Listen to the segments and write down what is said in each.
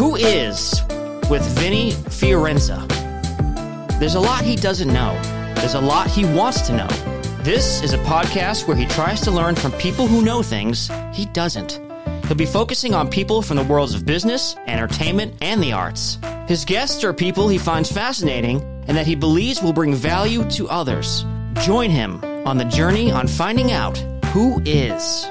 Who is with Vinny Fiorenza? There's a lot he doesn't know. There's a lot he wants to know. This is a podcast where he tries to learn from people who know things he doesn't. He'll be focusing on people from the worlds of business, entertainment, and the arts. His guests are people he finds fascinating and that he believes will bring value to others. Join him on the journey on finding out who is.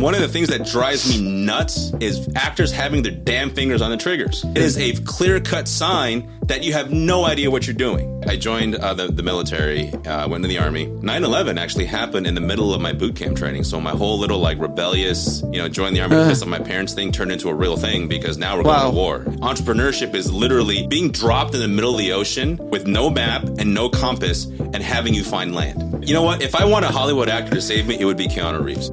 One of the things that drives me nuts is actors having their damn fingers on the triggers. It is a clear cut sign that you have no idea what you're doing. I joined uh, the, the military, uh, went to the army. 9 11 actually happened in the middle of my boot camp training. So my whole little like rebellious, you know, join the army Uh. because of my parents thing turned into a real thing because now we're Wow. going to war. Entrepreneurship is literally being dropped in the middle of the ocean with no map and no compass and having you find land. You know what? If I want a Hollywood actor to save me, it would be Keanu Reeves.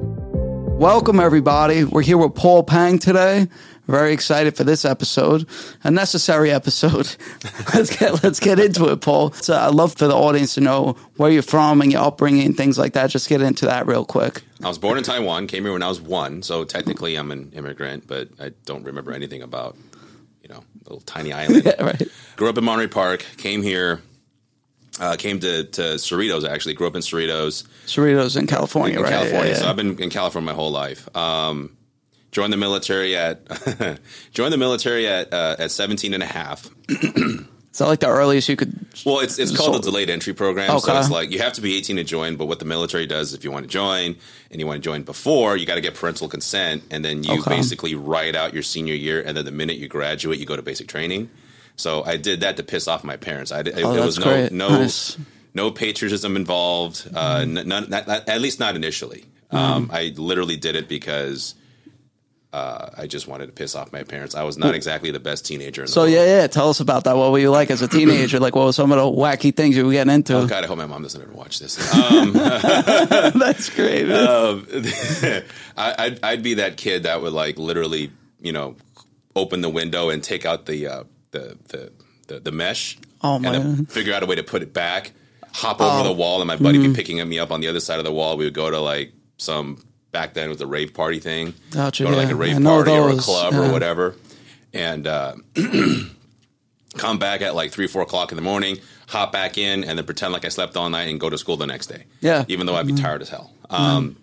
Welcome, everybody. We're here with Paul Peng today. Very excited for this episode, a necessary episode. let's get let's get into it, Paul. So I'd love for the audience to know where you're from and your upbringing and things like that. Just get into that real quick. I was born in Taiwan, came here when I was one, so technically I'm an immigrant, but I don't remember anything about, you know, little tiny island. Yeah, right. Grew up in Monterey Park, came here, uh, came to, to Cerritos actually, grew up in Cerritos, Cerritos in California, in right? California. Yeah, So. I've been in California my whole life. Um, joined the military at, joined the military at, uh, at 17 and a half. Is that like the earliest you could? Well, it's it's called So- a delayed entry program. So it's like you have to be 18 to join, but what the military does if you want to join and you want to join before, you got to get parental consent and then you Okay. basically write out your senior year and then the minute you graduate, you go to basic training. So I did that to piss off my parents. I did, Oh, there that's was no great. no Nice. no patriotism involved. Uh, none, not, not- at least not initially. Mm-hmm. Um, I literally did it because uh, I just wanted to piss off my parents. I was not exactly the best teenager. In the So world. yeah, yeah. Tell us about that. What were you like as a teenager? like, what were some of the wacky things you were getting into? Oh God, I hope my mom doesn't ever watch this. Um, That's great. Um, I, I'd, I'd be that kid that would like literally, you know, open the window and take out the uh, the, the the the mesh. Oh, and figure out a way to put it back. Hop over Oh. the wall, and my buddy Mm-hmm. be picking me up on the other side of the wall. We would go to like some back then it was a rave party thing. Gotcha, go to like a rave party or a club yeah. or whatever, and. Uh, Come back at like three, four o'clock in the morning, hop back in, and then pretend like I slept all night and go to school the next day. Yeah. Even though I'd be tired as hell. Um,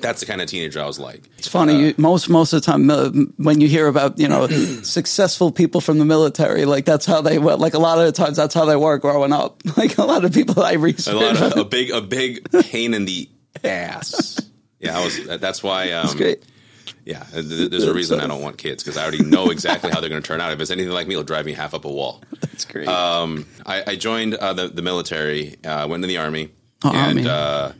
That's the kind of teenager I was like. It's funny. Uh, you, most most of the time, uh, when you hear about you know successful people from the military, like that's how they were. Like a lot of the times, that's how they were growing up. Like a lot of people I a research. lot of a big a big pain in the ass. Yeah, I was. That's why. Um, That's great. Yeah, th- there's a reason I don't want kids because I already know exactly how they're going to turn out. If it's anything like me, it'll drive me half up a wall. That's great. Um, I, I joined uh, the the military. Uh, went into the army, Oh, and army. uh,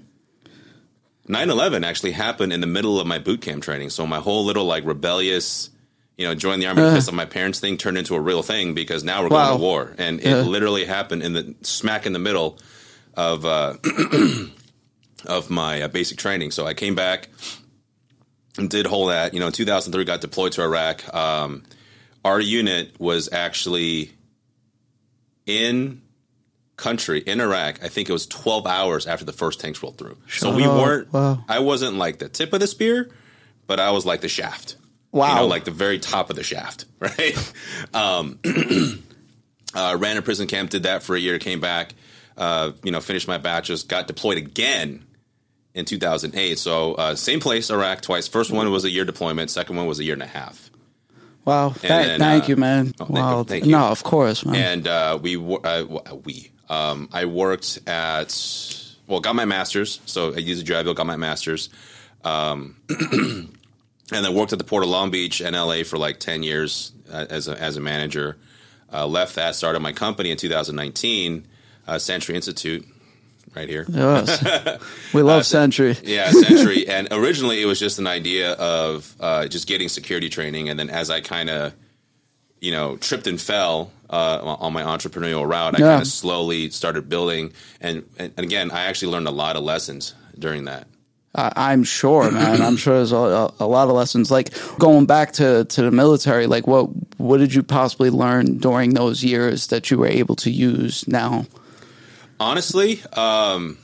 9/11 actually happened in the middle of my boot camp training. So my whole little like rebellious, you know, join the army Uh. because of my parents thing turned into a real thing because now we're Wow. going to war, and it Yeah. literally happened in the smack in the middle of uh, of my uh, basic training. So I came back and did whole that. You know, in 2003, got deployed to Iraq. Um, our unit was actually in country in Iraq. I think it was 12 hours after the first tanks rolled through. so we up. weren't. Wow. I wasn't like the tip of the spear, but I was like the shaft. Wow. You know, like the very top of the shaft, right? um, uh, ran a prison camp, did that for a year, came back, uh, you know, finished my bachelor's, got deployed again in 2008. So uh, same place, Iraq, twice. First one was a year deployment. Second one was a year and a half. wow. Thank, then, thank uh, you, man. oh, wow. thank you. No, of course, man. And uh, we, uh, we, um, I worked at, well, got my master's. So I used a job, got my master's. Um, and then worked at the Port of Long Beach in LA for like 10 years uh, as a, as a manager. Uh, left that, started my company in 2019, uh, Sentri Institute, right here. Yes. we love Sentri. Uh, Yeah, Sentri. and originally it was just an idea of uh, just getting security training. And then as I kind of, you know, tripped and fell uh, on my entrepreneurial route, I Yeah. kind of slowly started building. And, and again, I actually learned a lot of lessons during that. I'm sure, man. I'm sure there's a, a lot of lessons. Like going back to, to the military, like what what did you possibly learn during those years that you were able to use now? Honestly, um,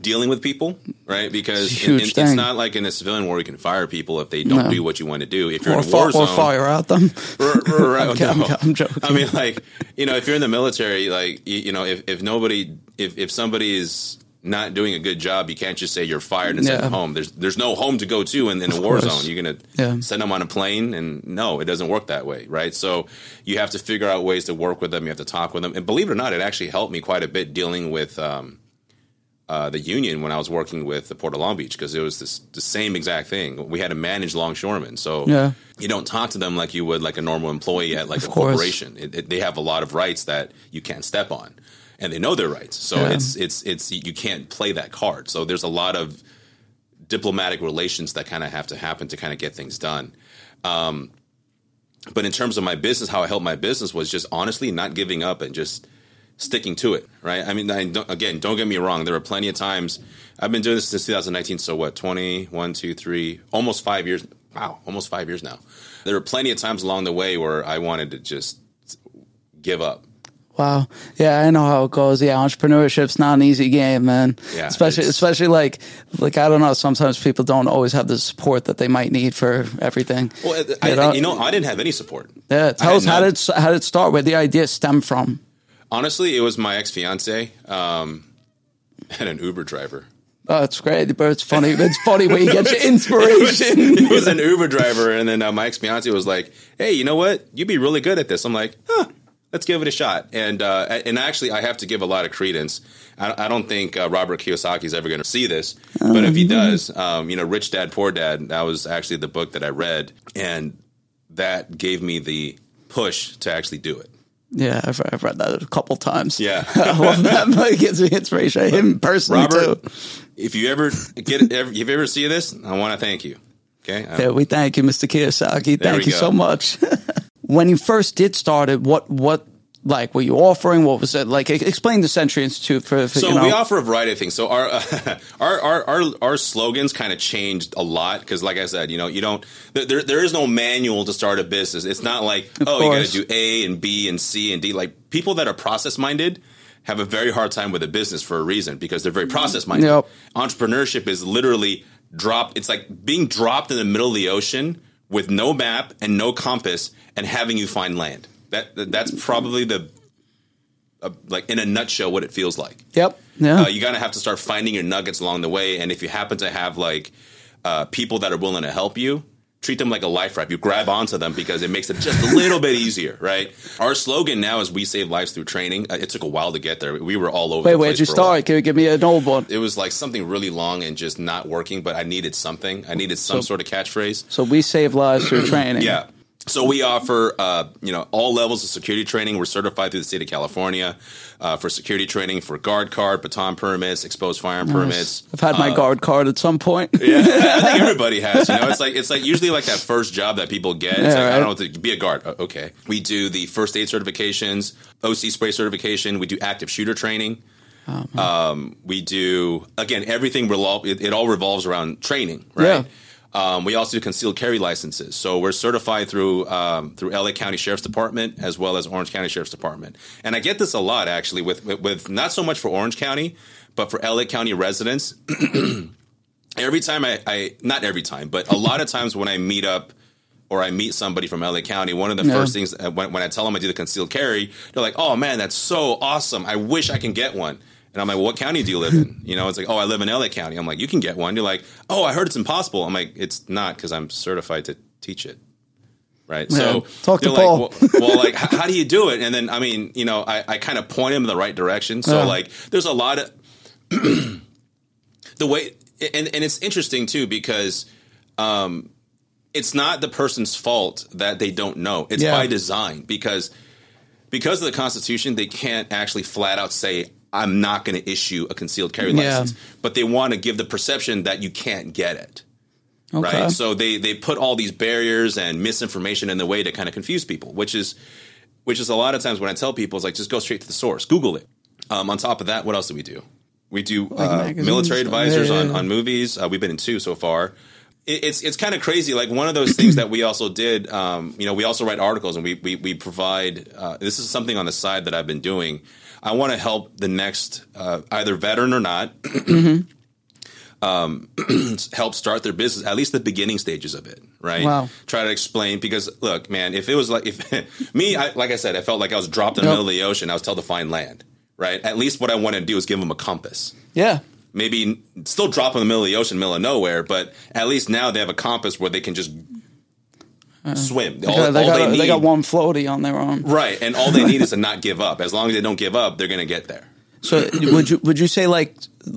dealing with people, right? Because It's a in- in- it's not like in a civilian war you can fire people if they don't No. do what you want to do. If you're Or, in a war fi- or zone, fire at them. R- r- right, I'm, I'm- I'm joking. I mean, like you know, if you're in the military, like you, you know, if, if nobody, if if somebody is not doing a good job, you can't just say you're fired and send Yeah. them home. There's there's no home to go to in, in a war course. zone. You're gonna Yeah. send them on a plane, and no, it doesn't work that way, right? So you have to figure out ways to work with them. You have to talk with them, and believe it or not, it actually helped me quite a bit dealing with. Um, uh, the union when I was working with the Port of Long Beach because it was this, the same exact thing. We had to manage longshoremen, so Yeah. you don't talk to them like you would like a normal employee at like a course. corporation. It, it, they have a lot of rights that you can't step on, and they know their rights. So Yeah. it's it's it's you can't play that card. So there's a lot of diplomatic relations that kind of have to happen to kind of get things done. Um, but in terms of my business, how I helped my business was just honestly not giving up and just sticking to it. Right. I mean, I don't, again, don't get me wrong. There were plenty of times I've been doing this since 2019. So what? 20, one, two, three, almost five years. Wow, almost five years now. There were plenty of times along the way where I wanted to just give up. Wow. Yeah, I know how it goes. Yeah, entrepreneurship's not an easy game, man. Yeah, especially especially like like I don't know. Sometimes people don't always have the support that they might need for everything. Well, I, You know? you know, I didn't have any support. Yeah, tell us how none. did how did it start? Where the idea stem from? Honestly, it was my ex fiance um, and an Uber driver. Oh, it's great, but it's funny. It's funny where you get your inspiration. he was an Uber driver, and then uh, my ex fiance was like, "Hey, you know what? You'd be really good at this." I'm like, "Huh." Let's give it a shot, and uh, and actually, I have to give a lot of credence. I, I don't think uh, Robert Kiyosaki is ever going to see this, but if he does, um, you know, Rich Dad Poor Dad. That was actually the book that I read, and that gave me the push to actually do it. Yeah, I've, I've read that a couple times. Yeah. I love that. It gives me inspiration. Him personally Robert, too. if you ever get, if you ever see this, I want to thank you. Okay, Yeah, we thank you, Mr. Kiyosaki. Thank you go. so much. when you first did start it, what what like were you offering? What was it like? Explain the Sentri Institute for, for So you know. we offer a variety of things. So our our, our our our slogans kind of changed a lot because, like I said, you know, you don't there there is no manual to start a business. It's not like oh, you got to do A and B and C and D. Like people that are process minded have a very hard time with a business for a reason because they're very mm-hmm. process minded. Yep. Entrepreneurship is literally drop. It's like being dropped in the middle of the ocean with no map and no compass and having you find land. That that's probably the uh, like in a nutshell what it feels like yep. Yeah. uh, you gotta have to start finding your nuggets along the way. And if you happen to have like uh, people that are willing to help you, treat them like a life raft. You grab onto them because it makes it just a little bit easier, right? Our slogan now is "We save lives through training." Uh, it took a while to get there. We were all over. Wait, where'd you for a while. start? Can you give me an old one? It was like something really long and just not working, but I needed something. I needed some So- sort of catchphrase. So we save lives through training. Yeah. So we offer, uh, you know, all levels of security training. We're certified through the state of California uh, for security training for guard card, baton permits, exposed firearm permits. I've had my Uh, guard card at some point. yeah, I think everybody has. You know, it's like it's like usually like that first job that people get. It's Yeah, like I don't know to be a guard. Uh, Okay, we do the first aid certifications, OC spray certification. We do active shooter training. um, we do again everything. Revol- it, it all revolves around training, right? Um, we also do concealed carry licenses. So we're certified through um, through LA County Sheriff's Department as well as Orange County Sheriff's Department. And I get this a lot actually with with, with not so much for Orange County, but for LA County residents every time I, I not every time, but a lot of times when I meet up or I meet somebody from LA County, one of the first things uh, when, when I tell them I do the concealed carry, they're like, "Oh man, that's so awesome! I wish I can get one." And I'm like, well, "What county do you live in?" You know, it's like, "Oh, I live in LA County." I'm like, "You can get one." You're like, "Oh, I heard it's impossible." I'm like, "It's not because I'm certified to teach it." Right. So Talk to like, Paul. well, well, like, h- how do you do it? And then, I mean, you know, I, I kind of point him in the right direction. So, Yeah. like, there's a lot of the way and and it's interesting too because um it's not the person's fault that they don't know it's Yeah. by design because because of the constitution they can't actually flat out say i'm not going to issue a concealed carry Yeah. license but they want to give the perception that you can't get it Okay. right so they they put all these barriers and misinformation in the way to kind of confuse people which is which is a lot of times when i tell people is like just go straight to the source google it um, on top of that what else do we do we do uh, military advisors Yeah, yeah, on, on movies uh, we've been in two so far it, it's it's kind of crazy. Like one of those things that we also did. Um, you know, we also write articles and we we, we provide. Uh, this is something on the side that I've been doing. I want to help the next uh, either veteran or not. Um, help start their business at least the beginning stages of it right Wow. try to explain because look man if it was like if me I, like i said i felt like i was dropped in the middle of the ocean i was told to find land right at least what i want to do is give them a compass Yeah. maybe still drop in the middle of the ocean, middle of nowhere, but at least now they have a compass where they can just swim. They, All, got, they, all got, they they got one floaty on their arm. right, and all they need is to not give up. As long as they don't give up, they're going to get there. So would you would you say like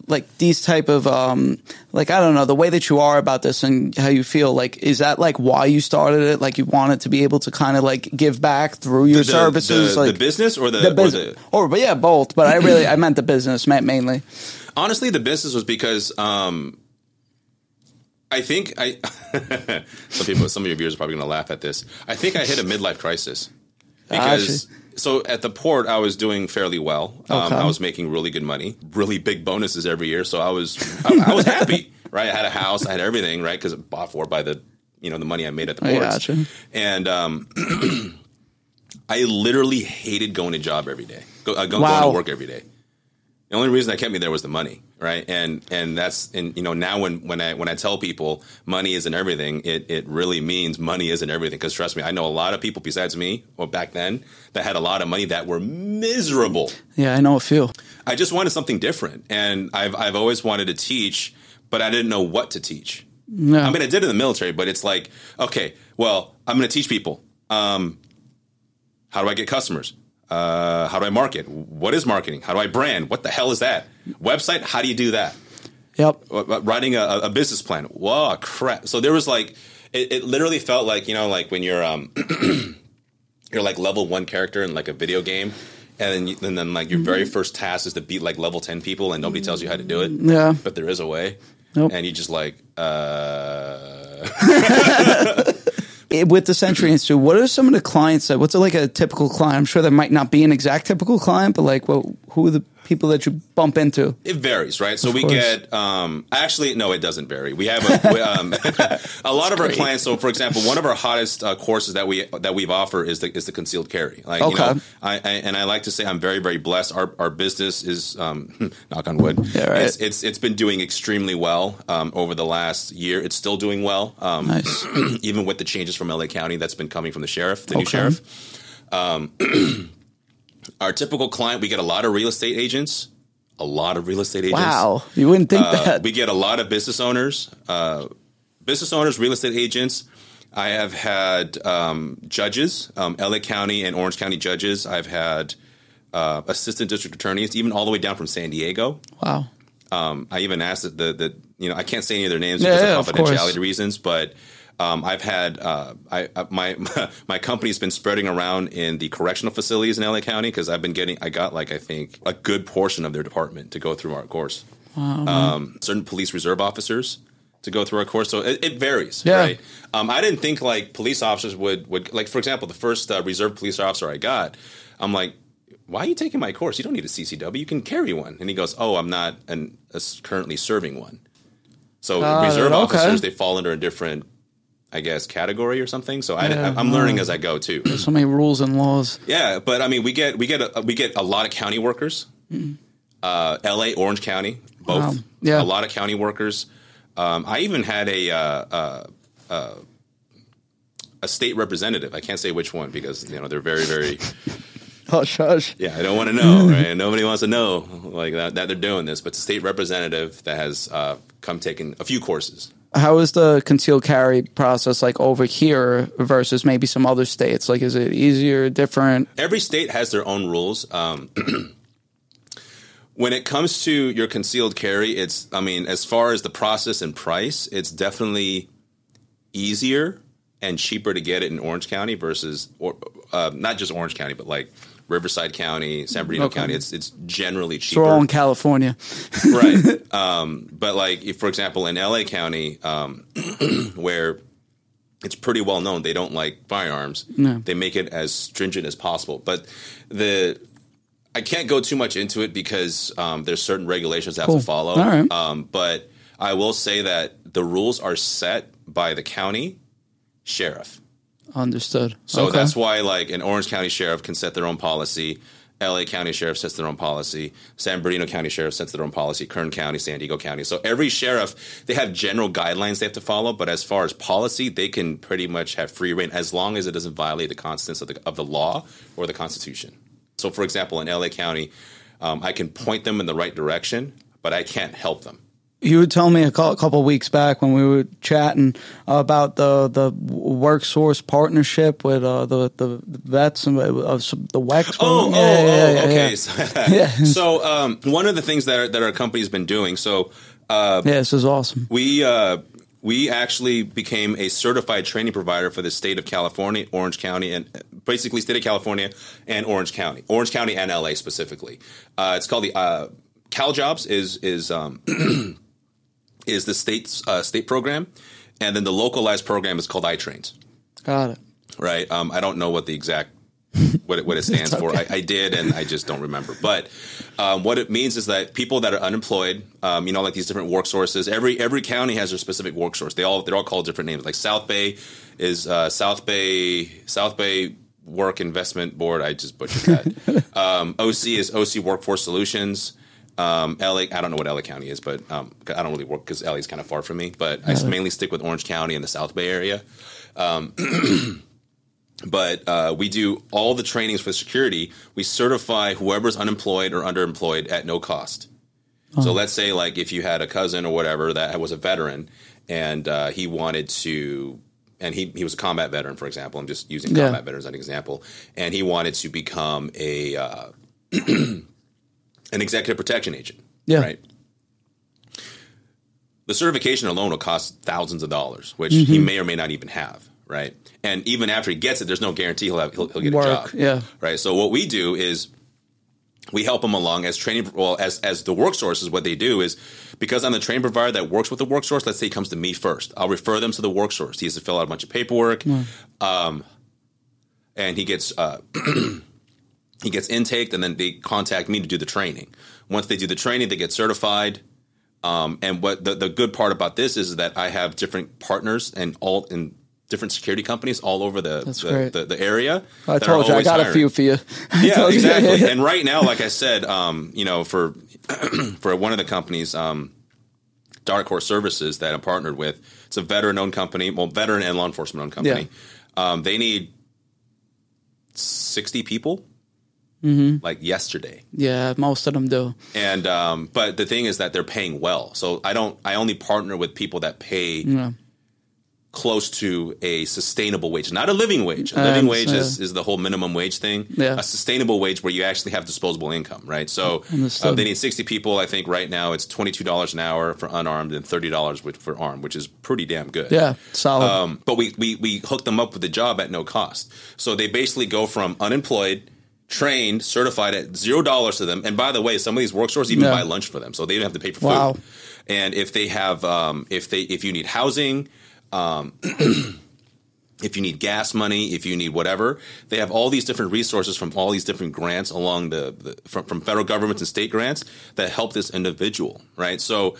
like these type of um like I don't know the way that you are about this and how you feel like is that like why you started it like you wanted to be able to kind of like give back through your The, services the, like the business or the, the or business the or but yeah both but I really I meant the business mainly honestly, the business was because um, I think I some people, some of your viewers are probably going to laugh at this. I think I hit a midlife crisis because. So at the port, I was doing fairly well. Um, Okay. I was making really good money, really big bonuses every year. So I was, I, I was happy, right? I had a house, I had everything, right? Because bought for by the, you know, the money I made at the I ports. gotcha. And um, I literally hated going to job every day, go, uh, go, Wow. going to work every day. The only reason that kept me there was the money, right? And and that's and you know now when when I when I tell people money isn't everything, it it really means money isn't everything. Because trust me, I know a lot of people besides me, or back then, that had a lot of money that were miserable. yeah I know a few I just wanted something different, and I've I've always wanted to teach, but I didn't know what to teach. no I mean, I did it in the military, but it's like, okay, well, I'm going to teach people. Um, how do I get customers? Uh, how do I market? What is marketing? How do I brand? What the hell is that? Website? How do you do that? yep Uh, uh, Writing a, a business plan. Whoa, crap! So there was like, it, it literally felt like you know, like when you're um, you're like level one character in like a video game. And then, you, and then, like your very first task is to beat like level ten people, and nobody tells you how to do it. Yeah. but there is a way. Nope. And you just like, uh, with the Sentri Institute, what are some of the clients that? What's like a typical client? I'm sure there might not be an exact typical client, but like, well, who are the people that you bump into? It varies, right? So we course. get um, actually no, it doesn't vary. We have a, we, um, a lot of our clients. So, for example, one of our hottest uh, courses that we that we've offered is the is the concealed carry. Like you Okay. know, I, I and I like to say I'm very very blessed. Our our business is um, knock on wood. Yeah, right. It's, it's it's been doing extremely well um, over the last year. It's still doing well. Um, Nice. even with the changes from LA County that's been coming from the sheriff, the new Okay. sheriff. Our typical client, we get a lot of real estate agents, a lot of real estate agents. Wow, you wouldn't think Uh, that. we get a lot of business owners, uh, business owners, real estate agents. I have had um, judges, um, LA County and Orange County judges. I've had uh, assistant district attorneys, even all the way down from San Diego. wow. Um, I even asked that the, the you know I can't say any of their names Yeah, because yeah, of of confidentiality reasons, but um, I've had uh, I, I my my company's been spreading around in the correctional facilities in LA County because I've been getting I got like I think a good portion of their department to go through our course. Um, certain police reserve officers to go through our course, so it, it varies, Yeah. right? Um, I didn't think like police officers would would like for example the first uh, reserve police officer I got, I'm like why are you taking my course? You don't need a CCW. You can carry one. And he goes, oh, I'm not an, currently serving one. So Got reserve okay. officers, they fall under a different, I guess, category or something. So I, Yeah, I'm learning as I go too. There's So many rules and laws. yeah, but I mean, we get we get a, we get a lot of county workers. Uh, L.A., Orange County, both. Wow. Yeah. a lot of county workers. Um, I even had a uh, uh, uh, a state representative. I can't say which one because you know they're very very. Hush, hush. Yeah, I don't want to know. Right? Nobody wants to know like that, that they're doing this. But it's a state representative that has uh, come taking a few courses. How is the concealed carry process like over here versus maybe some other states? Like, is it easier, different? Every state has their own rules. Um, when it comes to your concealed carry, it's I mean, as far as the process and price, it's definitely easier and cheaper to get it in Orange County versus or uh, not just Orange County, but like Riverside County, San Bernardino Okay. County. It's it's generally So cheaper. we're all in California. right. Um, but like, if, for example, in LA County, um, where it's pretty well known they don't like firearms, No. they make it as stringent as possible. But the I can't go too much into it because um, there's certain regulations I have to follow. Right. Um, but I will say that the rules are set by the county sheriff. Understood. So Okay. that's why, like, an Orange County sheriff can set their own policy. LA County Sheriff sets their own policy. San Bernardino County Sheriff sets their own policy. Kern County, San Diego County. So every sheriff, they have general guidelines they have to follow. But as far as policy, they can pretty much have free reign as long as it doesn't violate the constants of the, of the law or the Constitution. So, for example, in LA County, um, I can point them in the right direction, but I can't help them. You would tell me a cou- couple weeks back when we were chatting about the the work source partnership with uh, the the vets and uh, the WEX. Oh, oh, Yeah, yeah, oh, yeah, okay. yeah. So, Yeah. so um, one of the things that our, that our company's been doing. So Yeah, this is awesome. we uh, we actually became a certified training provider for the state of California, Orange County, and basically state of California and Orange County, Orange County and LA specifically. Uh, it's called the uh, CalJobs is is um, is the state's uh, state program, and then the localized program is called iTrains Got it. right? Um, I don't know what the exact what it, what it stands for. I, I did, and I just don't remember. But um, what it means is that people that are unemployed, um, you know, like these different work sources. Every every county has their specific work source. They all they're all called different names. Like South Bay is uh, South Bay South Bay Work Investment Board. I just butchered that. um, OC is OC Workforce Solutions. Um, LA, I don't know what LA County is, but um, I don't really work because LA is kind of far from me. But I mainly stick with Orange County and the South Bay area but uh, we do all the trainings for security. We certify whoever's unemployed or underemployed at no cost. So let's say, like, if you had a cousin or whatever that was a veteran and uh, he wanted to, and he, he was a combat veteran, for example. I'm just using Yeah. combat veterans as an example, and he wanted to become a uh, an executive protection agent. Yeah. Right. The certification alone will cost thousands of dollars, which Mm-hmm. he may or may not even have. Right. And even after he gets it, there's no guarantee he'll have he'll, he'll get Work, a job. yeah. Right. So what we do is we help them along as training well as as the work sources what they do is because i'm the training provider that works with the work source let's say he comes to me first i'll refer them to the work source he has to fill out a bunch of paperwork um, and he gets uh, he gets intaked and then they contact me to do the training once they do the training they get certified um, and what the, the good part about this is that i have different partners and all in different security companies all over the the, the, the area I told you I got a few for you. Yeah, told you. exactly. and right now, like I said, um, you know, for for one of the companies, um, Dark Horse Services that I'm partnered with, it's a veteran-owned company, well, veteran and law enforcement-owned company. Um, they need sixty people, Mm-hmm. like yesterday. yeah, most of them do. And um, but the thing is that they're paying well, so I don't. I only partner with people that pay Yeah. close to a sustainable wage, not a living wage. A living wage is, is the whole minimum wage thing. Yeah. A sustainable wage where you actually have disposable income, right? So uh, they need 60 people. I think right now it's $22 an hour for unarmed and $30 for armed, which is pretty damn good. Yeah, solid. Um, but we, we, we hook them up with a job at no cost. So they basically go from unemployed, trained, certified at zero dollars to them. And by the way, some of these work stores even Yeah. buy lunch for them, so they don't have to pay for Wow. food. And if they have, um, if they, if you need housing, um, if you need gas money, if you need whatever, they have all these different resources from all these different grants along the, the from, from federal governments and state grants that help this individual, right? So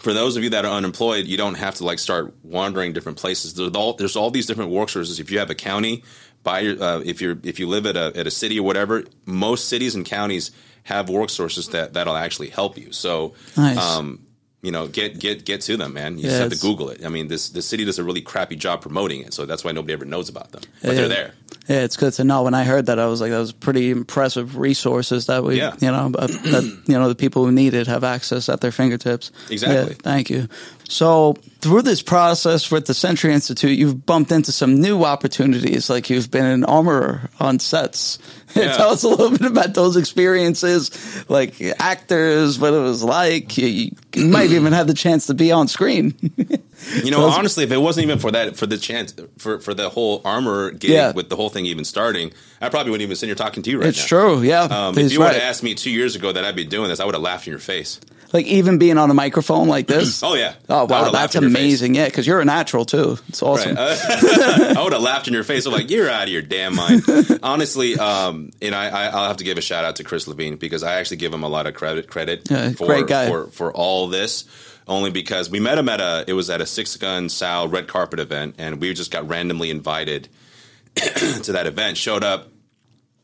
for those of you that are unemployed, you don't have to like start wandering different places. There's all there's all these different work sources. If you have a county, by uh, if you're if you live at a at a city or whatever, most cities and counties have work sources that that'll actually help you. So, Nice. um, you know, get get get to them, man. You Yeah, just have to Google it. I mean, this the city does a really crappy job promoting it, so that's why nobody ever knows about them. But Yeah. they're there. Yeah, it's good to know. When I heard that, I was like, that was pretty impressive resources that we, Yeah. you know, that you know the people who need it have access at their fingertips. Exactly. Yeah, thank you. So through this process with the Sentri Institute, you've bumped into some new opportunities. Like you've been an armorer on sets. Yeah. Tell us a little bit about those experiences, like actors, what it was like. You, you might even have the chance to be on screen. You know, honestly, if it wasn't even for that, for the chance, for for the whole armor gig Yeah. with the whole thing even starting, I probably wouldn't even sit here talking to you right it's now. It's true. Yeah. Um, if you would have asked me two years ago that I'd be doing this, I would have laughed in your face. like even being on a microphone like this. Oh yeah. Oh wow, that's amazing! Yeah, because you're a natural too. It's awesome. Right. Uh, I would have laughed in your face. I'm like, you're out of your damn mind. Honestly, um, and I, I, I'll have to give a shout out to Chris Levine because I actually give him a lot of credit credit Yeah, for, for for all this. Only because we met him at a it was at a Six Gun Sal red carpet event, and we just got randomly invited to that event. Showed up,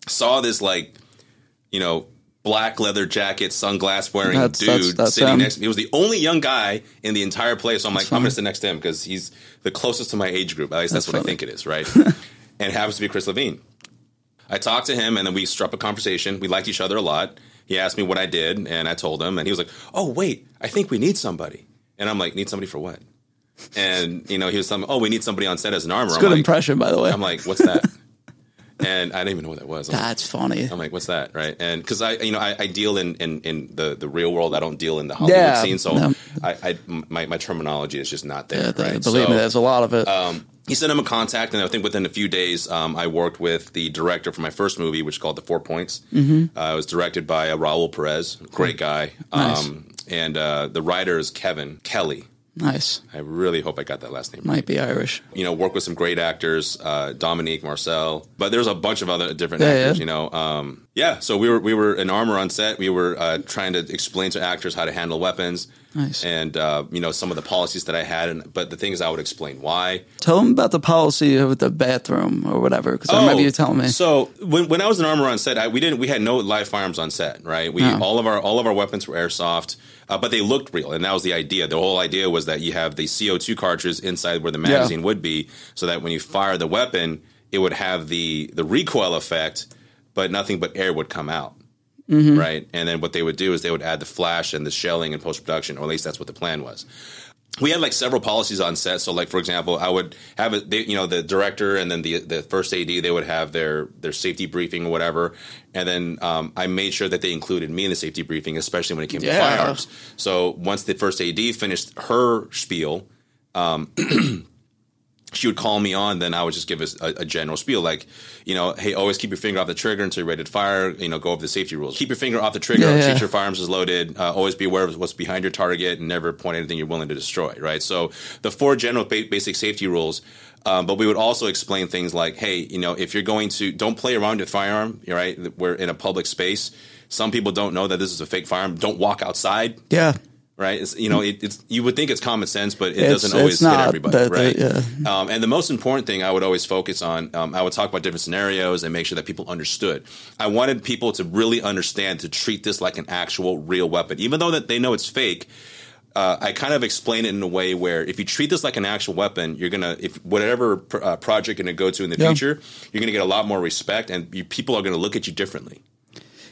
saw this like you know black leather jacket, sunglass wearing That's- dude that's- that's sitting him. next. He was the only young guy in the entire place. So I'm like, I'm gonna sit next to him because he's the closest to my age group. At least that's, what I think it is, right? and it happens to be Chris Levine. I talked to him, and then we struck a conversation. We liked each other a lot. He asked me what I did, and I told him, and he was like, "Oh, wait, I think we need somebody." And I'm like, "Need somebody for what?" And you know, he was telling me, "Oh, we need somebody on set as an armor." It's good like, impression, by the way. I'm like, "What's that?" and I didn't even know what that was. I'm like, That's funny. I'm like, what's that, right? And because I, you know, I, I deal in, in in the the real world. I don't deal in the Hollywood Yeah, scene, so no. I, I my my terminology is just not there. Yeah, th- right? believe So, me, there's a lot of it. um, he sent him a contact, and I think within a few days, um, I worked with the director for my first movie, which is called The Four Points. Mm-hmm. Uh, it was directed by uh, Raul Perez, great guy, Nice. um, and uh, the writer is Kevin Kelly. nice. I really hope I got that last name right Might be Irish. you know, work with some great actors, uh, Dominique Marcel, but there's a bunch of other different Yeah, actors, yeah. you know. Um, yeah, so we were we were in armor on set. We were uh, trying to explain to actors how to handle weapons, Nice. and uh, you know some of the policies that I had. And but the thing is, I would explain why. Tell them about the policy of the bathroom or whatever, because I remember you telling me. Oh, So when, when I was in armor on set, I, we didn't we had no live firearms on set, right? We No. all of our all of our weapons were airsoft, uh, but they looked real, and that was the idea. The whole idea was that you have the CO two cartridges inside where the magazine would be, so that when you fire the weapon, it would have the the recoil effect, but nothing but air would come out. Mm-hmm. Right, and then what they would do is they would add the flash and the shelling in post production, or at least that's what the plan was we had like several policies on set. So, like for example, I would have it. They, you know, the director and then the the first AD they would have their their safety briefing or whatever, and then um, I made sure that they included me in the safety briefing, especially when it came Yeah. to firearms. So once the first AD finished her spiel. Um, She would call me on, then I would just give a, a general spiel, like, you know, hey, always keep your finger off the trigger until you're ready to fire. You know, go over the safety rules. Keep your finger off the trigger. Yeah, Yeah, your firearms is loaded. Uh, always be aware of what's behind your target and never point anything you're willing to destroy. Right. So the four general ba- basic safety rules. Um, but we would also explain things like, hey, you know, if you're going to don't play around with firearm, right. We're in a public space. Some people don't know that this is a fake firearm. Don't walk outside. yeah. Right. It's, you know, it, it's you would think it's common sense, but it It's- doesn't always hit everybody. right. yeah. Um, and the most important thing I would always focus on, um, I would talk about different scenarios and make sure that people understood. I wanted people to really understand to treat this like an actual real weapon, even though that they know it's fake. Uh, I kind of explain it in a way where if you treat this like an actual weapon, you're gonna if whatever pr- uh, project you're gonna go to in the Yeah. future, you're gonna get a lot more respect, and you, people are gonna look at you differently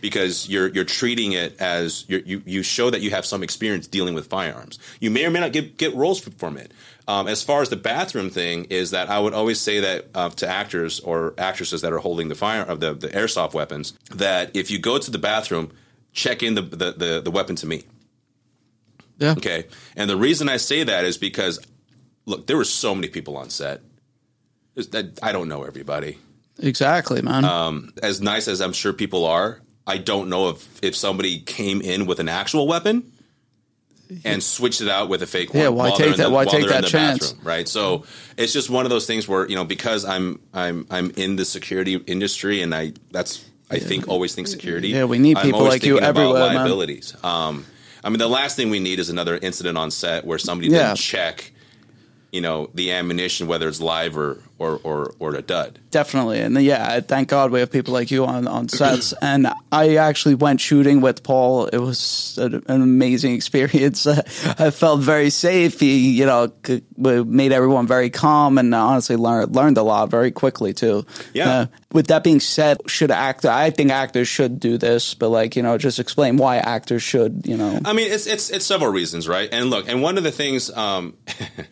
because you're you're treating it as you're, you you show that you have some experience dealing with firearms. You may or may not get get roles from it. Um, as far as the bathroom thing is that I would always say that uh, to actors or actresses that are holding the fire of the, the airsoft weapons that if you go to the bathroom, check in the the, the, the weapon to me. Yeah. Okay, and the reason I say that is because look, there were so many people on set. That- I don't know everybody Exactly, man. Um, as nice as I'm sure people are, I don't know if if somebody came in with an actual weapon and switched it out with a fake one. Yeah, why take that- the- why take that chance? bathroom, right? So it's just one of those things where you know because I'm I'm I'm in the security industry and I that's I think always think security. Yeah, we need people like you everywhere. Liabilities. Um, I mean, the last thing we need is another incident on set where somebody Yeah. didn't check, you know, the ammunition whether it's live or or or, or a dud. Definitely, and yeah, thank God we have people like you on on sets. and I actually went shooting with Paul. It was an, an amazing experience. I felt very safe. He, you know, c- made everyone very calm, and honestly learned learned a lot very quickly too. Yeah. Uh, with that being said, should actor? I think actors should do this, but like you know, just explain why actors should. You know, I mean, it's it's it's several reasons, right? And look, and one of the things, um,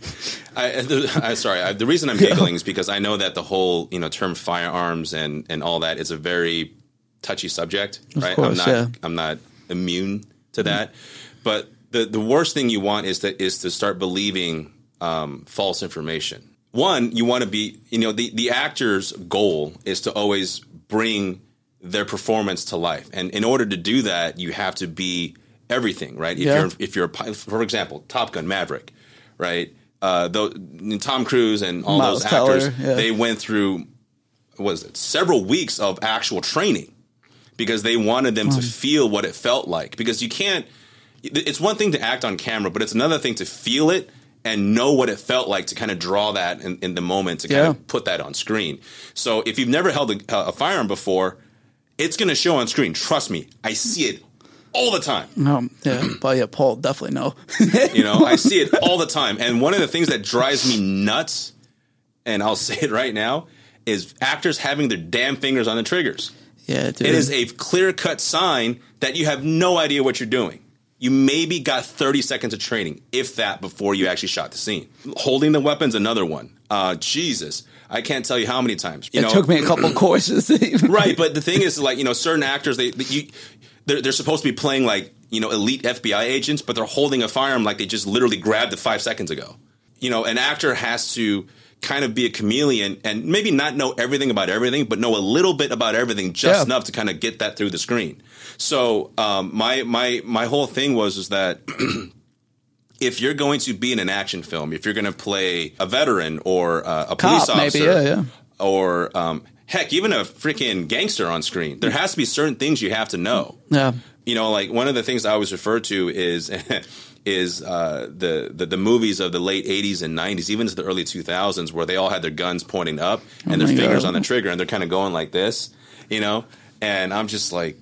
I, I sorry, I, the reason I'm giggling is because I know that the whole you know term firearms and and all that is a very touchy subject, right? course, I'm not yeah. I'm not immune to that, but the the worst thing you want is to is to start believing um, false information. One, you want to be, you know, the the actor's goal is to always bring their performance to life, and in order to do that, you have to be everything, right? If Yeah. you're if you're a for example, Top Gun Maverick, right? Uh, though Tom Cruise and all Miles those Teller, actors, yeah. they went through what was it several weeks of actual training because they wanted them to feel what it felt like because you can't it's one thing to act on camera, but it's another thing to feel it and know what it felt like to kind of draw that in, in the moment to kind Yeah. of put that on screen. So if you've never held a, a firearm before, it's going to show on screen. Trust me, I see it all the time. Um, yeah, but yeah, Paul definitely no. You know, I see it all the time. And one of the things that drives me nuts, and I'll say it right now, is actors having their damn fingers on the triggers. yeah, dude. It is a clear cut sign that you have no idea what you're doing. You maybe got 30 seconds of training, if that, before you actually shot the scene. Holding the weapon's another one. Uh, Jesus, I can't tell you how many times. You it know, took me a couple courses. Right, but the thing is, like you know, certain actors they, they you they're, they're supposed to be playing like you know elite FBI agents, but they're holding a firearm like they just literally grabbed it five seconds ago. You know, an actor has to kind of be a chameleon and maybe not know everything about everything, but know a little bit about everything just Yeah. enough to kind of get that through the screen. So um, my my my whole thing was is that. If you're going to be in an action film, if you're going to play a veteran or uh, a police officer, maybe, yeah, yeah. or um, heck, even a freaking gangster on screen. There has to be certain things you have to know. Yeah. You know, like one of the things I always refer to is is uh, the, the the movies of the late '80s and '90s, even to the early 2000s, where they all had their guns pointing up and their fingers God. on the trigger, and they're kind of going like this. You know, and I'm just like,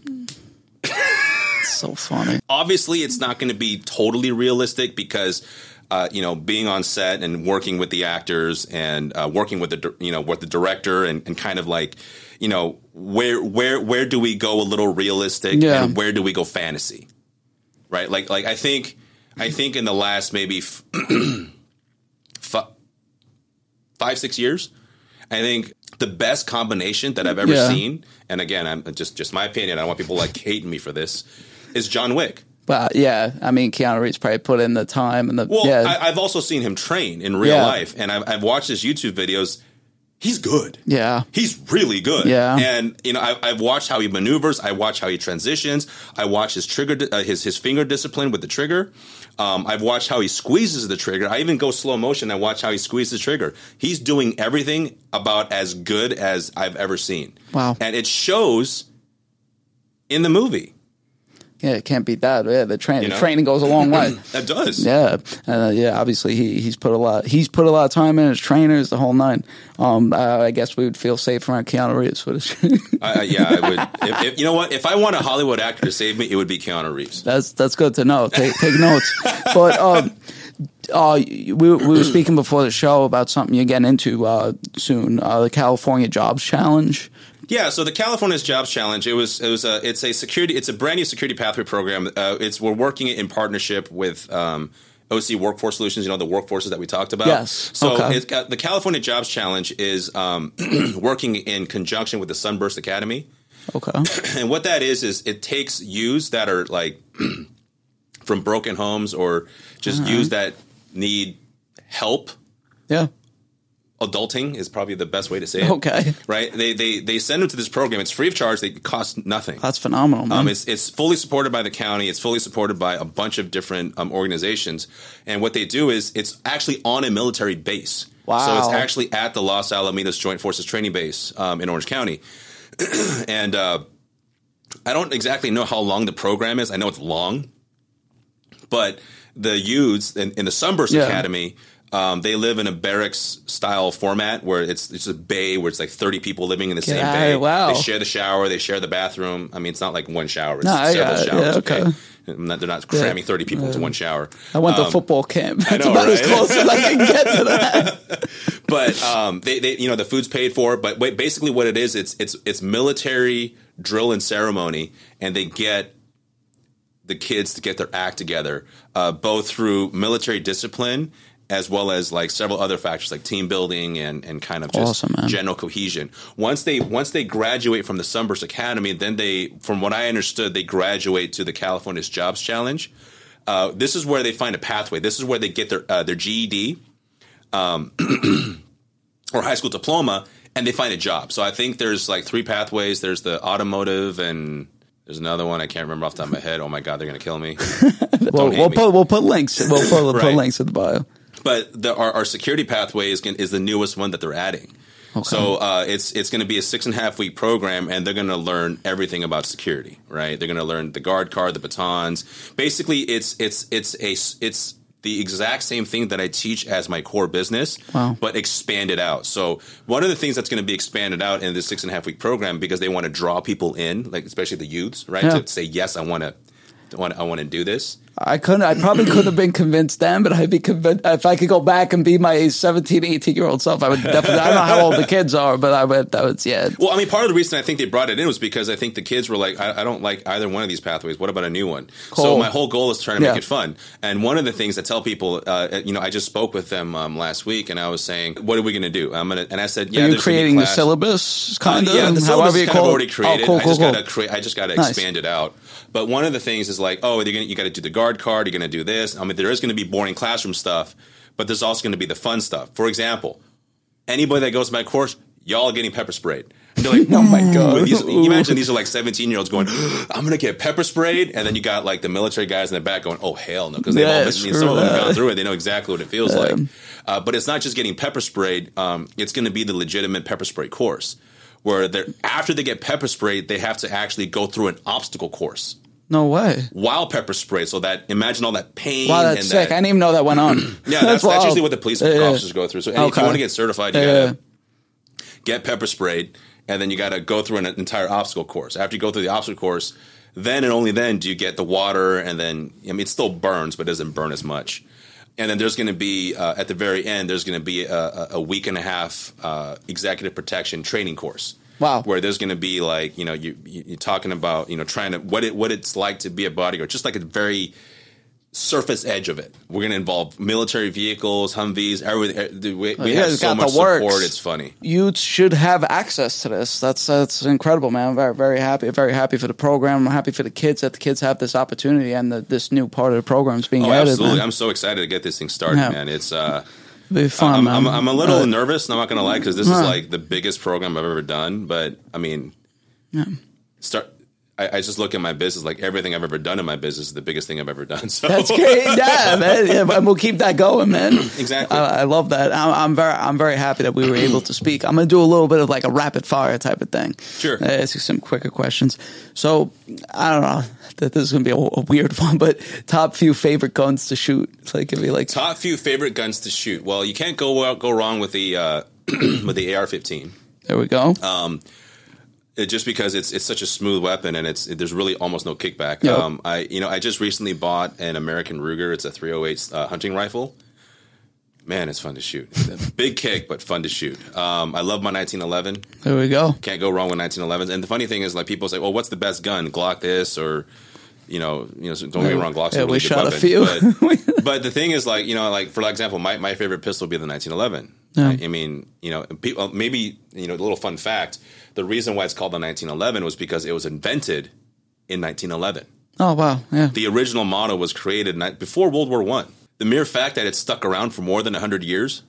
so funny. obviously it's not going to be totally realistic because uh, you know being on set and working with the actors and uh, working with the you know with the director and, and kind of like you know where where where do we go a little realistic Yeah. and where do we go fantasy right like like I think I think in the last maybe f- fi- five six years I think the best combination that I've ever Yeah. seen and again I'm just just my opinion I don't want people like hating me for this is John Wick But yeah, I mean, Keanu Reeves probably put in the time and the Well, yeah, I, I've also seen him train in real Yeah. life, and I've, I've watched his YouTube videos. He's good. yeah, He's really good. Yeah. And you know, I, I've watched how he maneuvers. I watch how he transitions. I watch his trigger, uh, his his finger discipline with the trigger. Um, I've watched how he squeezes the trigger. I even go slow motion. I watch how he squeezes the trigger. He's doing everything about as good as I've ever seen. Wow. And it shows in the movie. Yeah. It can't beat that. Yeah, the training You know? training goes a long way. That does. Yeah, uh, yeah. Obviously, he he's put a lot. He's put a lot of time in his trainers, the whole nine. Um, uh, I guess we would feel safe around Keanu Reeves for this. I, I- yeah, I would. If, if, you know what? If I want a Hollywood actor to save me, it would be Keanu Reeves. that's that's good to know. Take take notes. But um, uh, we we were speaking before the show about something you're getting into uh, soon. Uh, the California Jobs Challenge. Yeah, so the California's Jobs Challenge, it was it was a it's a security it's a brand new security pathway program. Uh, it's we're working it in partnership with um, OC Workforce Solutions. You know the workforces that we talked about. Yes, So okay. it's got, the California Jobs Challenge is um, working in conjunction with the Sunburst Academy. Okay. And what that is is it takes youths that are like from broken homes or just Uh-huh. youths that need help. Yeah. Adulting is probably the best way to say it. Okay. Right? They they they send them to this program. It's free of charge. They cost nothing. That's phenomenal, man. Um, it's it's fully supported by the county. It's fully supported by a bunch of different um, organizations. And what they do is it's actually on a military base. Wow. So it's actually at the Los Alamitos Joint Forces Training Base um, in Orange County. and uh, I don't exactly know how long the program is. I know it's long, but the youths in, in the Sunburst Yeah. Academy. Um, they live in a barracks style format where it's it's a bay where it's like thirty people living in the same Yeah, bay. wow. They share the shower, they share the bathroom. I mean, it's not like one shower; it's No, several it. showers. Yeah, okay. I'm not- they're not cramming thirty people into one shower. I went to Um, football camp. That's know, about as close as I can get to that. but um, they, they, you know, the food's paid for. But wait, basically, what it is, it's it's it's military drill and ceremony, and they get the kids to get their act together, uh, both through military discipline as well as like several other factors like team building and, and kind of just Awesome, general cohesion. Once they once they graduate from the Sunburst Academy, then they, from what I understood, they graduate to the California's Jobs Challenge. Uh, this is where they find a pathway. This is where they get their uh, their GED um, or high school diploma, and they find a job. So I think there's like three pathways. There's the automotive and. There's another one I can't remember off the top of my head. Oh my god, they're gonna kill me. We'll, hate we'll me. put we'll put links. We'll put, we'll put links in the bio. But the, our, our security pathway is, is the newest one that they're adding. So uh, it's it's going to be a six and a half week program, and they're going to learn everything about security. Right? They're going to learn the guard card, the batons. Basically, it's it's it's a it's the exact same thing that I teach as my core business, Wow. but expanded out. So one of the things that's going to be expanded out in this six and a half week program because they want to draw people in, like especially the youths, right? Yeah. To say yes, I want to. I want to do this. I couldn't. I probably couldn't have been convinced then, but I'd be convinced if I could go back and be my 17, 18 year old self. I would definitely. I don't know how old the kids are, but I would. That was yeah. Well, I mean, part of the reason I think they brought it in was because I think the kids were like, I, I don't like either one of these pathways. What about a new one? So my whole goal is trying to make Yeah. it fun. And one of the things I tell people, uh, you know, I just spoke with them um, last week, and I was saying, what are we going to do? I'm gonna, and I said, yeah, Are you creating the syllabus kind uh, of? yeah, the syllabus is kind of already created. Oh, cool, I just cool. gotta create. I just gotta Nice. expand it out. But one of the things is like, oh, you're gonna, you got to do the guard card. You're going to do this. I mean, there is going to be boring classroom stuff, but there's also going to be the fun stuff. For example, anybody that goes to my course, y'all are getting pepper sprayed. And they're like, Oh my God. These, you imagine these are like 17 year olds going, I'm going to get pepper sprayed. And then you got like the military guys in the back going, oh, hell no. Because they've Yeah, all some of them have gone through it. They know exactly what it feels like. Uh, but it's not just getting pepper sprayed. Um, it's going to be the legitimate pepper spray course where they're, after they get pepper sprayed, they have to actually go through an obstacle course No way. while pepper spray. So that imagine all that pain. Wow, that's sick. That, I didn't even know that went on. yeah, that's, that's, wild. usually what the police Yeah, yeah. officers go through. So and if you want to get certified, you Yeah, gotta yeah. get pepper sprayed, and then you got to go through an entire obstacle course. After you go through the obstacle course, then and only then do you get the water, and then I mean it still burns, but it doesn't burn as much. And then there's going to be uh, at the very end, there's going to be a, a, a week and a half uh, executive protection training course. Wow. Where there's going to be like you know you you- you're talking about you know trying to what it what it's like to be a bodyguard, just like a very surface edge of it. We're going to involve military vehicles, Humvees, everything. We, we have so much the support. It's funny. You should have access to this. That's that's incredible, man. I'm very very happy. Very happy for the program. I'm happy for the kids that the kids have this opportunity and that this new part of the program is being Oh, added. absolutely! Man. I'm so excited to get this thing started, Yeah. man. It's uh, be fun, I'm. I'm, I'm a little Uh, nervous. I'm not gonna lie because this is like the biggest program I've ever done. But I mean, start. I, I just look at my business like everything I've ever done in my business is the biggest thing I've ever done. So That's great, yeah, man. Yeah, and we'll keep that going, man. Exactly. I, I love that. I'm, I'm very, I'm very happy that we were able to speak. I'm gonna do a little bit of like a rapid fire type of thing. Sure. Uh, ask you some quicker questions. So I don't know that this is gonna be a, a weird one, but top few favorite guns to shoot. Like give me like Top few favorite guns to shoot. Well, you can't go go wrong with the uh, with the AR-15. there we go. Uh, It, just because it's it's such a smooth weapon and it's there's really almost no kickback. Yep. Um, I you know I just recently bought an American Ruger. It's a 308 uh, hunting rifle. Man, it's fun to shoot. Big kick, but fun to shoot. Um, I love my 1911. there we go. Can't go wrong with 1911s. And the funny thing is, like people say, "Well, what's the best gun? Glock this or." You know, you know. so Don't get me wrong. Glock's Yeah, a really we good shot a few. But, but the thing is, like you know, like for example, my, my favorite pistol would be the 1911. Yeah. I, I mean, you know, people, maybe you know, a little fun fact: the reason why it's called the 1911 was because it was invented in 1911. Oh wow, yeah. The original model was created before World War One. The mere fact that it stuck around for more than 100 years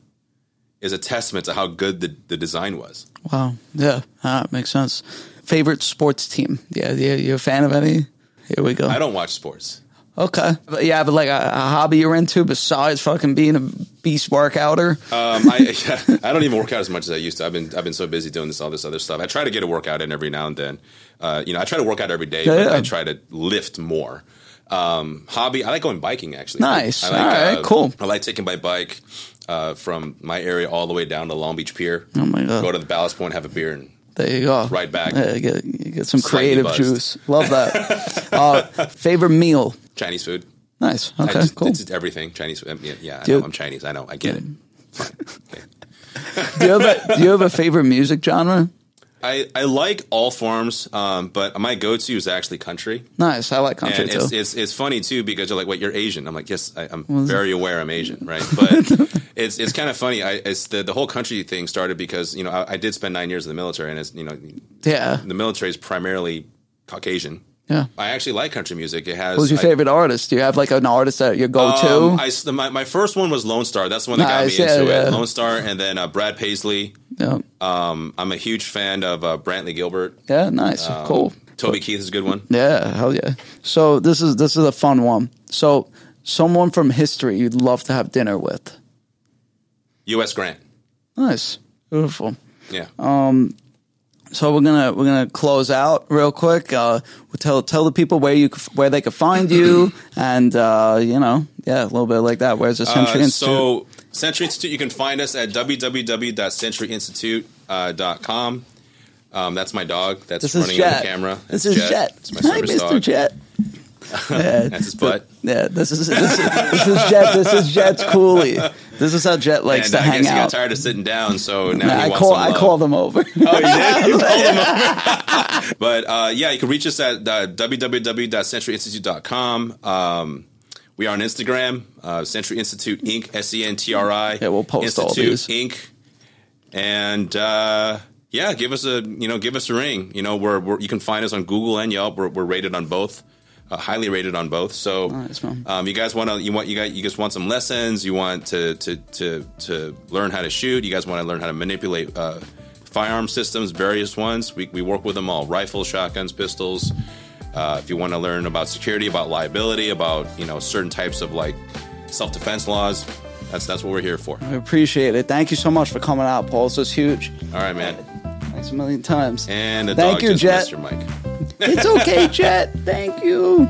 is a testament to how good the, the design was. Wow, yeah, ah, makes sense. Favorite sports team? Yeah, yeah. You a fan of any? Here we go. I don't watch sports. Okay. But yeah, but like a, a hobby you're into besides fucking being a beast workouter. Um, I I don't even work out as much as I used to. I've been I've been so busy doing this all this other stuff. I try to get a workout in every now and then. Uh, you know, I try to work out every day, Yeah, but yeah. I try to lift more. Um, hobby, I like going biking actually. Nice. I like, All right, cool. I like taking my bike uh, from my area all the way down to Long Beach Pier. Oh my god. Go to the Ballast Point, have a beer, and there you go. Right back. Yeah, you get, get some Slightly creative buzzed. juice. Love that. uh, favorite meal? Chinese food. Nice. Okay. just, cool. It's everything Chinese. food. Yeah, yeah I know I'm Chinese. I know. I get it. do you have a Do you have a favorite music genre? I, I like all forms, um, but my go-to is actually country. Nice. I like country And too. it's, it's it's funny too because you're like, "Wait, you're Asian?" I'm like, "Yes, I, I'm very aware I'm Asian, right?" But it's it's kind of funny. I it's the the whole country thing started because you know I, I did spend nine years in the military, and it's you know yeah. the military is primarily Caucasian. Yeah. I actually like country music. It has Who's your I- favorite artist? Do you have like an artist that you go to? Um, I, my, my first one was Lonestar. That's the one that Nice, got me into yeah. it. Lonestar, and then uh, Brad Paisley. yeah. Um, I'm a huge fan of uh, Brantley Gilbert. yeah. Nice. Um, cool. Toby Keith is a good one. Yeah. Hell yeah. So this is this is a fun one. So someone from history you'd love to have dinner with. U.S. Grant. Nice. Beautiful. Yeah. So we're gonna we're gonna close out real quick. Uh, we'll tell tell the people where you where they can find you, and uh, you know, yeah, a little bit like that. Where's the Sentri Uh, Institute? so Sentri Institute, you can find us at www.sentriinstitute.com. Um, that's my dog. That's this running on the camera. This That's is Jet. It's my Hi, Mr. dog. Jet. Yeah, That's his butt. Yeah, this is this is, this is Jet. This is Jet's coolie. This is how Jet likes And to I hang guess he got out. tired of sitting down, so now Nah, he I wants call I call them over. Oh, you did? You called him over. but uh, yeah, you can reach us at uh, www.sentriinstitute.com. Um, we are on Instagram, uh, Sentri Institute Inc. S E N T R I. Yeah, we'll post all Institute these. Inc. And uh, yeah, give us a you know give us a ring. You know, we're, we're you can find us on Google and Yelp. We're, we're rated on both. Uh, highly rated on both. So, um, you guys want to you want you guys you guys want some lessons. You want to to to to learn how to shoot. You guys want to learn how to manipulate uh, firearm systems, various ones. We we work with them all: rifles, shotguns, pistols. Uh, if you want to learn about security, about liability, about you know certain types of like self defense laws, that's that's what we're here for. I appreciate it. Thank you so much for coming out, Paul. This was huge. All right, man. Thanks a million times. And the Thank dog you, just Jet. your mic. It's okay, Jet. Thank you.